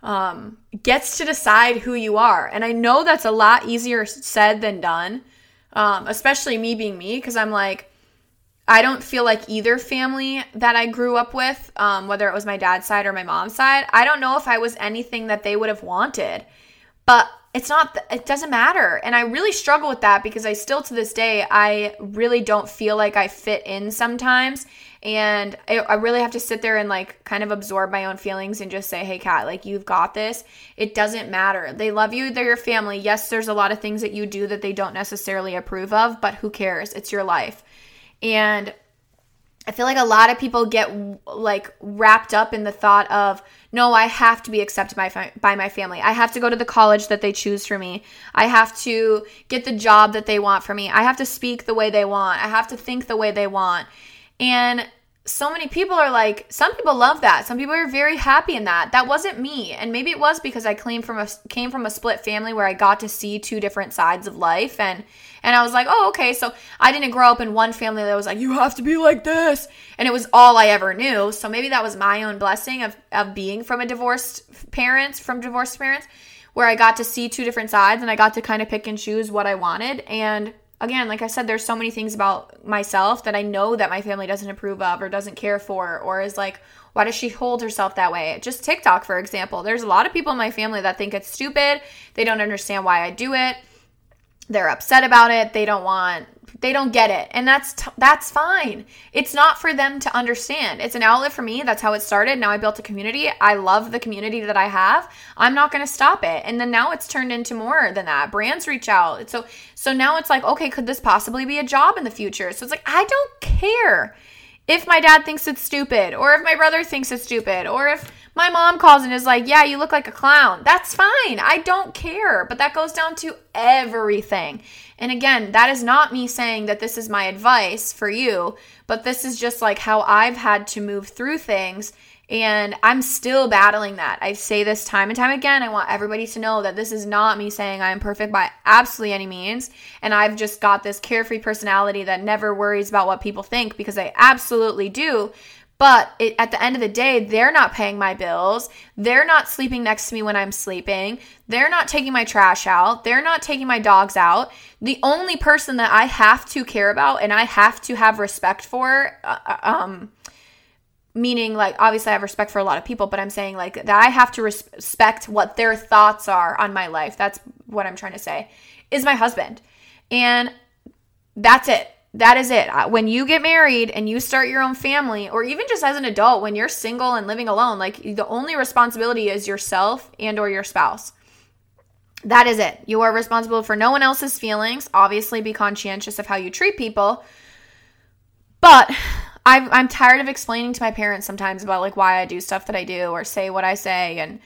um, gets to decide who you are. And I know that's a lot easier said than done, um, especially me being me, because I'm like, I don't feel like either family that I grew up with, um, whether it was my dad's side or my mom's side, I don't know if I was anything that they would have wanted. But it's not, it doesn't matter. And I really struggle with that because I still to this day, I really don't feel like I fit in sometimes. And I, I really have to sit there and like kind of absorb my own feelings and just say, hey, Kat, like you've got this. It doesn't matter. They love you, they're your family. Yes, there's a lot of things that you do that they don't necessarily approve of, but who cares? It's your life. And I feel like a lot of people get like wrapped up in the thought of, no, I have to be accepted by, by my family. I have to go to the college that they choose for me. I have to get the job that they want for me. I have to speak the way they want. I have to think the way they want. And so many people are like some people love that. Some people are very happy in that. That wasn't me. And maybe it was because i came from a came from a split family where i got to see two different sides of life. And and i was like oh okay. So i didn't grow up in one family that was like you have to be like this. And it was all i ever knew. So maybe that was my own blessing of of being from a divorced parents from divorced parents where i got to see two different sides and i got to kind of pick and choose what i wanted. And again, like I said, there's so many things about myself that I know that my family doesn't approve of or doesn't care for or is like, why does she hold herself that way? Just TikTok, for example. There's a lot of people in my family that think it's stupid. They don't understand why I do it. They're upset about it. They don't want they don't get it. And that's t- that's fine. It's not for them to understand. It's an outlet for me. That's how it started. Now I built a community. I love the community that I have. I'm not going to stop it. And then now it's turned into more than that. Brands reach out. So so now it's like, okay, could this possibly be a job in the future? So it's like I don't care if my dad thinks it's stupid or if my brother thinks it's stupid or if my mom calls and is like, Yeah, you look like a clown. That's fine. I don't care. But that goes down to everything. And again, that is not me saying that this is my advice for you, but this is just like how I've had to move through things And I'm still battling that. I say this time and time again. I want everybody to know that this is not me saying I am perfect by absolutely any means. And I've just got this carefree personality that never worries about what people think because I absolutely do. But it, at the end of the day, they're not paying my bills. They're not sleeping next to me when I'm sleeping. They're not taking my trash out. They're not taking my dogs out. The only person that I have to care about and I have to have respect for, uh, uh um, meaning like obviously I have respect for a lot of people, but I'm saying like that I have to respect what their thoughts are on my life. That's what I'm trying to say. Is my husband. And that's it that is it. When you get married and you start your own family, or even just as an adult, when you're single and living alone, like the only responsibility is yourself and or your spouse. That is it. You are responsible for no one else's feelings. Obviously, be conscientious of how you treat people. But i am tired of explaining to my parents sometimes about like why I do stuff that I do or say what I say, and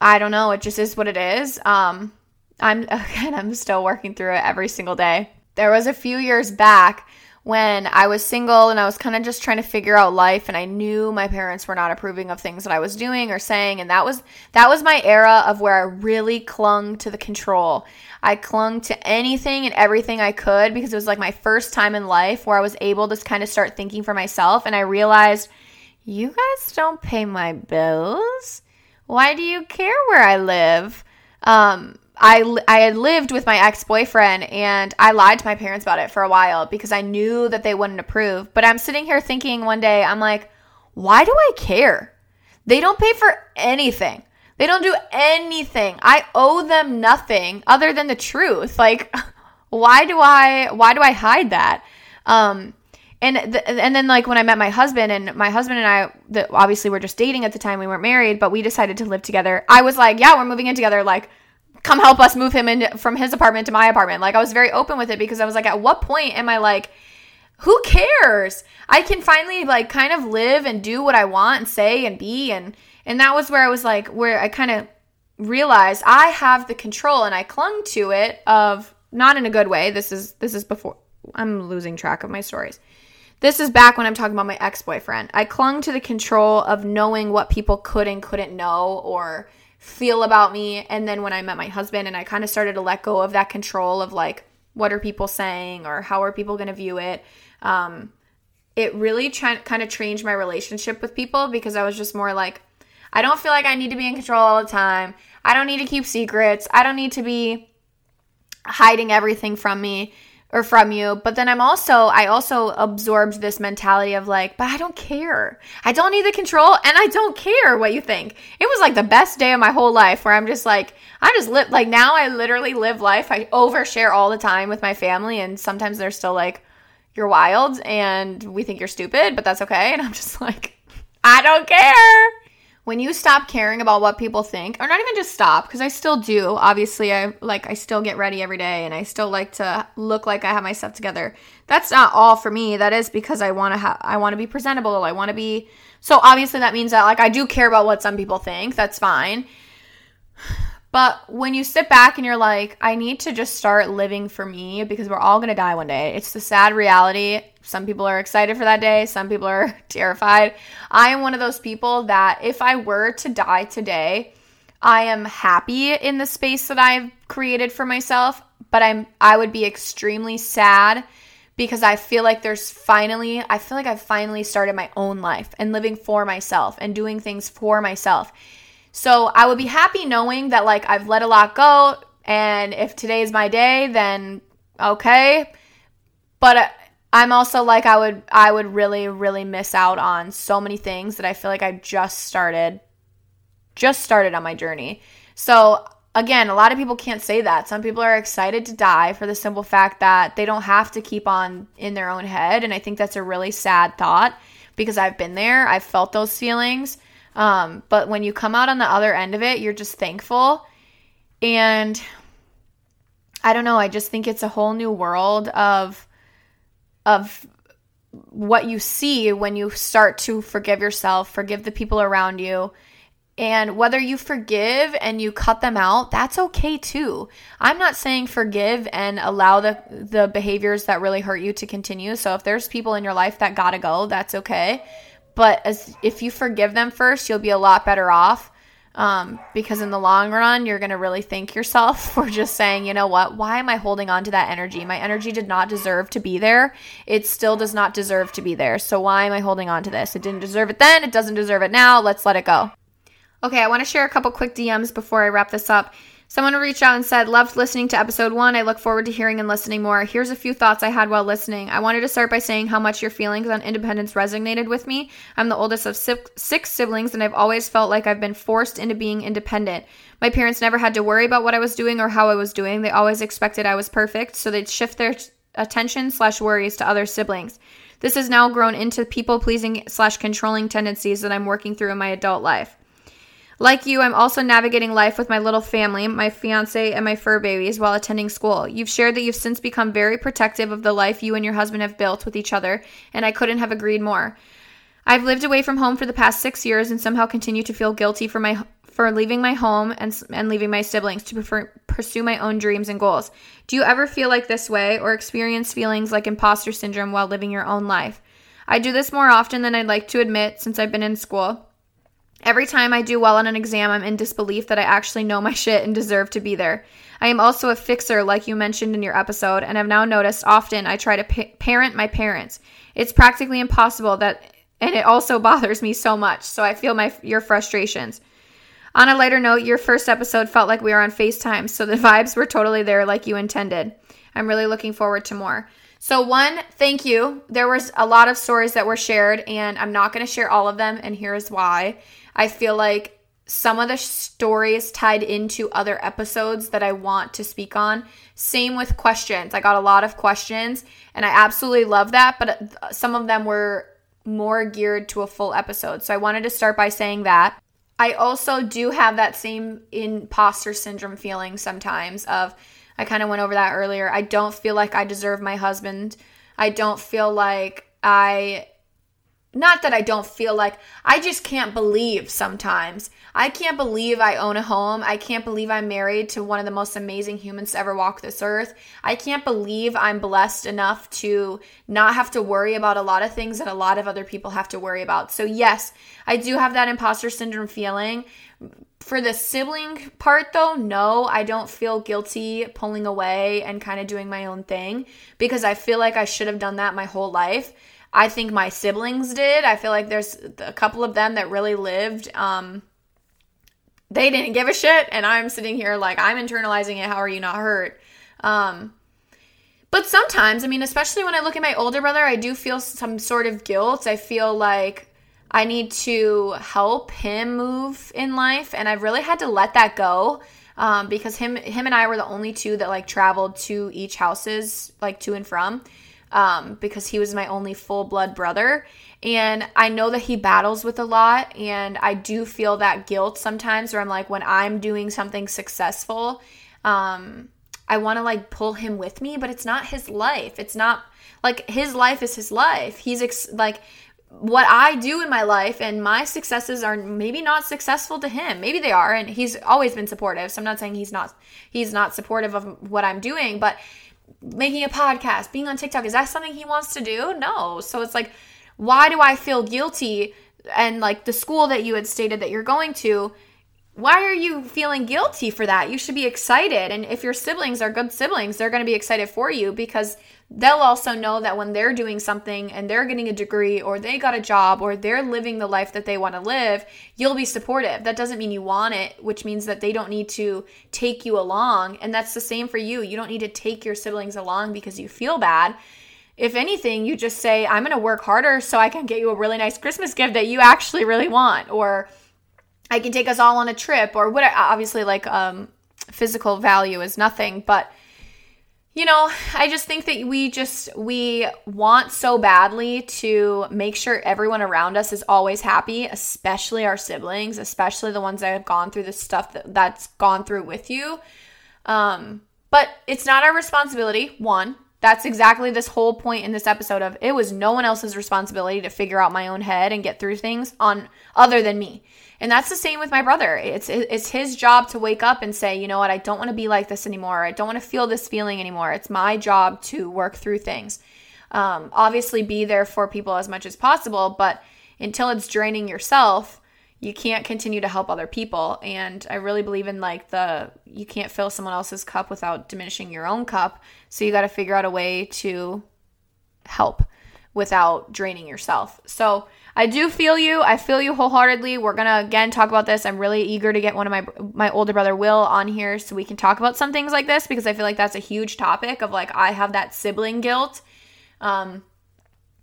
I don't know. It just is what it is. Um, I'm [laughs] again, I'm still working through it every single day there was a few years back when I was single and I was kind of just trying to figure out life and I knew my parents were not approving of things that I was doing or saying and that was that was my era of where I really clung to the control. I clung to anything and everything I could because it was like my first time in life where I was able to kind of start thinking for myself and I realized you guys don't pay my bills. Why do you care where I live? Um I, I had lived with my ex boyfriend and I lied to my parents about it for a while because I knew that they wouldn't approve. But I'm sitting here thinking one day, I'm like, why do I care? They don't pay for anything. They don't do anything. I owe them nothing other than the truth. Like, [laughs] why do I why do I hide that? Um, and the, and then like when I met my husband and my husband and I the, obviously we're just dating at the time we weren't married but we decided to live together. I was like, yeah, we're moving in together. Like come help us move him in from his apartment to my apartment. Like I was very open with it because I was like, at what point am I like, who cares? I can finally like kind of live and do what I want and say and be and and that was where I was like where I kind of realized I have the control and I clung to it of not in a good way. This is this is before I'm losing track of my stories. This is back when I'm talking about my ex-boyfriend. I clung to the control of knowing what people could and couldn't know or feel about me. And then when I met my husband and I kind of started to let go of that control of like, what are people saying or how are people going to view it? Um, it really kind of changed my relationship with people because I was just more like, I don't feel like I need to be in control all the time. I don't need to keep secrets. I don't need to be hiding everything from me or from you. But then I'm also, I also absorbed this mentality of like, but I don't care. I don't need the control and I don't care what you think. It was like the best day of my whole life where I'm just like, I just live, like now I literally live life. I overshare all the time with my family and sometimes they're still like, you're wild and we think you're stupid, but that's okay. [laughs] And I'm just like, I don't care when you stop caring about what people think or not even just stop because i still do obviously i like i still get ready every day and i still like to look like i have my stuff together. That's not all for me. That is because i want to have i want to be presentable. I want to be so obviously that means that like i do care about what some people think. That's fine but when you sit back and you're like, I need to just start living for me because we're all to die one day. It's the sad reality. Some people are excited for that day, some people are [laughs] terrified. I am one of those people that if I were to die today, I am happy in the space that I've created for myself, but I'm I would be extremely sad because I feel like there's finally I feel like I've finally started my own life and living for myself and doing things for myself. So I would be happy knowing that like I've let a lot go and if today is my day then okay. But uh, I'm also like I would I would really really miss out on so many things that I feel like I just started just started on my journey. So again, a lot of people can't say that. Some people are excited to die for the simple fact that they don't have to keep on in their own head and I think that's a really sad thought because I've been there. I've felt those feelings. Um, but when you come out on the other end of it, you're just thankful. And I don't know, I just think it's a whole new world of of what you see when you start to forgive yourself, forgive the people around you. And whether you forgive and you cut them out, that's okay too. I'm not saying forgive and allow the the behaviors that really hurt you to continue. So if there's people in your life that got to go, that's okay. But as if you forgive them first, you'll be a lot better off. Um, because in the long run, you're going to really thank yourself [laughs] for just saying, you know what, why am I holding on to that energy? My energy did not deserve to be there. It still does not deserve to be there. So why am I holding on to this? It didn't deserve it then. It doesn't deserve it now. Let's let it go. Okay, I want to share a couple quick DMs before I wrap this up. Someone reached out and said, Loved listening to episode one. I look forward to hearing and listening more. Here's a few thoughts I had while listening. I wanted to start by saying how much your feelings on independence resonated with me. I'm the oldest of six siblings, and I've always felt like I've been forced into being independent. My parents never had to worry about what I was doing or how I was doing. They always expected I was perfect, so they'd shift their attention slash worries to other siblings. This has now grown into people pleasing slash controlling tendencies that I'm working through in my adult life. Like you, I'm also navigating life with my little family, my fiance, and my fur babies while attending school. You've shared that you've since become very protective of the life you and your husband have built with each other, and I couldn't have agreed more. I've lived away from home for the past six years and somehow continue to feel guilty for my for leaving my home and, and leaving my siblings to prefer, pursue my own dreams and goals. Do you ever feel like this way or experience feelings like imposter syndrome while living your own life? I do this more often than I'd like to admit since I've been in school. Every time I do well on an exam, I'm in disbelief that I actually know my [laughs] shit and deserve to be there. I am also a fixer, like you mentioned in your episode, and I've now noticed often I try to pa- parent my parents. It's practically impossible that, and it also [laughs] bothers me so much. So I feel my your frustrations. On a lighter note, your first episode felt like we were on FaceTime, so the [laughs] vibes were totally there like you intended. I'm really looking forward to more. So, one, thank you. There was a lot of stories that were shared, and I'm not going to share all of them, and here's why. I feel like some of the stories tied into other episodes that I want to speak on. Same with questions. I got a lot of questions and I absolutely love that, but uh, some of them were more geared to a full episode. So I wanted to start by saying that. I also do have that same imposter syndrome feeling sometimes of I kind of went over that earlier. I don't feel like I deserve my husband. I don't feel like I not that I don't feel like I just can't believe sometimes. I can't believe I own a home. I can't believe I'm married to one of the most amazing humans to ever walk this earth. I can't believe I'm blessed enough to not have to worry about a lot of things that a lot of other people have to worry about. So, yes, I do have that imposter syndrome feeling. For the sibling part, though, no, I don't feel guilty pulling away and kind of doing my own thing because I feel like I should have done that my whole life. I think my siblings did. I feel like there's a couple of them that really lived. Um, they didn't give a shit, and I'm sitting here like I'm internalizing it. How are you not hurt? Um, but sometimes, I mean, especially when I look at my older brother, I do feel some sort of guilt. I feel like I need to help him move in life, and I've really had to let that go. Um, because him him and I were the only two that like traveled to each houses like to and from um, because he was my only full blood brother. And I know that he battles with a lot. And I do feel that guilt sometimes where I'm like, when I'm doing something successful, um, I want to like pull him with me, but it's not his life. It's not like his life is his life. He's ex- like, what I do in my life and my successes are maybe not successful to him. Maybe they are and he's always been supportive. So I'm not saying he's not he's not supportive of what I'm doing, but making a podcast, being on TikTok, is that something he wants to do? No. So it's like, why do I feel guilty? And like the school that you had stated that you're going to, why are you feeling guilty for that? You should be excited. And if your siblings are good siblings, they're going to be excited for you because they'll also know that when they're doing something and they're getting a degree or they got a job or they're living the life that they want to live, you'll be supportive. That doesn't mean you want it, which means that they don't need to take you along. And that's the same for you. You don't need to take your siblings along because you feel bad. If anything, you just say, I'm going to work harder so I can get you a really nice Christmas gift that you actually really want. Or I can take us all on a trip or what obviously like um physical value is nothing, but you know, I just think that we just we want so badly to make sure everyone around us is always happy, especially our siblings, especially the ones that have gone through the stuff that, that's gone through with you. Um, but it's not our responsibility. One, that's exactly this whole point in this episode of it was no one else's responsibility to figure out my own head and get through things on other than me. And that's the same with my brother. It's it's his job to wake up and say, "You know what? I don't want to be like this anymore. I don't want to feel this feeling anymore. It's my job to work through things." Um, obviously be there for people as much as possible, but until it's draining yourself, you can't continue to help other people. And I really believe in like the you can't fill someone else's cup without diminishing your own cup. So you got to figure out a way to help without draining yourself. So I do feel you. I feel you wholeheartedly. We're gonna again talk about this. I'm really eager to get one of my my older brother Will on here so we can talk about some things like this because I feel like that's a huge topic of like I have that sibling guilt. Um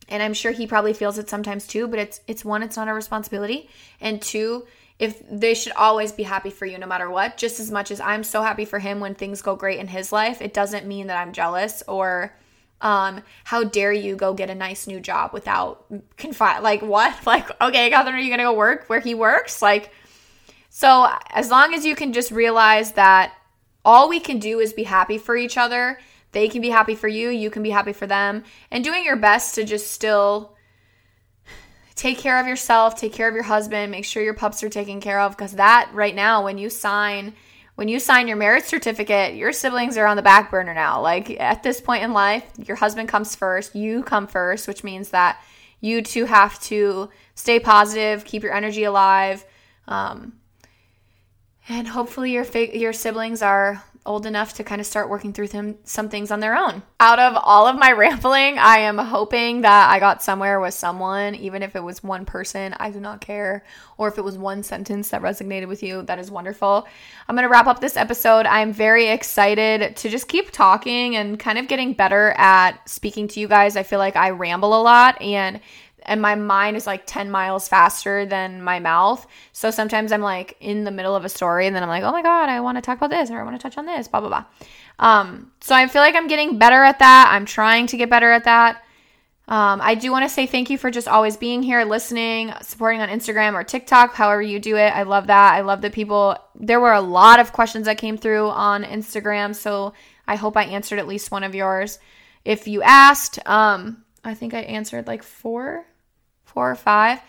and I'm sure he probably feels it sometimes too, but it's it's one, it's not a responsibility. And two, if they should always be happy for you no matter what, just as much as I'm so happy for him when things go great in his life, it doesn't mean that I'm jealous or um how dare you go get a nice new job without confide like what? [laughs] Like okay catherine are you gonna go work where he works? Like so as long as you can just realize that all we can do is be happy for each other they can be happy for you you can be happy for them and doing your best to just still take care of yourself take care of your husband make sure your pups are taken care of because that right now when you sign when you sign your marriage certificate, your siblings are on the back burner now. Like at this point in life, your husband comes first, you come first, which means that you two have to stay positive, keep your energy alive, um, and hopefully your your siblings are old enough to kind of start working through them, some things on their own. Out of all of my [laughs] rambling, I am hoping that I got somewhere with someone, even if it was one person, I do not care, or if it was one sentence that resonated with you, that is wonderful. I'm going to wrap up this episode. I'm very excited to just keep talking and kind of getting better at speaking to you guys. I feel like I ramble a lot and and my mind is like 10 miles faster than my mouth. So sometimes I'm like in the middle of a story and then I'm like, oh my God, I want to talk about this or I want to touch on this, blah, blah, blah. Um, so I feel like I'm getting better at that. I'm trying to get better at that. Um, I do want to say thank you for just always being here, listening, supporting on Instagram or TikTok, however you do it. I love that. I love that people, there were a lot of questions that came through on Instagram. So I hope I answered at least one of yours. If you asked, um, I think I answered like four four or five.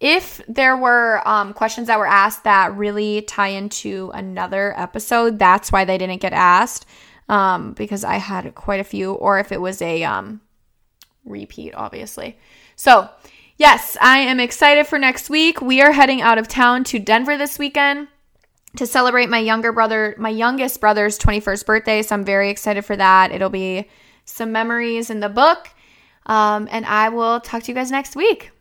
If there were um, questions that were asked that really tie into another episode, that's why they didn't get asked um, because I had quite a few, or if it was a um, repeat, obviously. So, yes, I am excited for next week. We are heading out of town to Denver this weekend to celebrate my younger brother, my youngest brother's 21st birthday. So I'm very excited for that. It'll be some memories in the book. Um, and I will talk to you guys next week.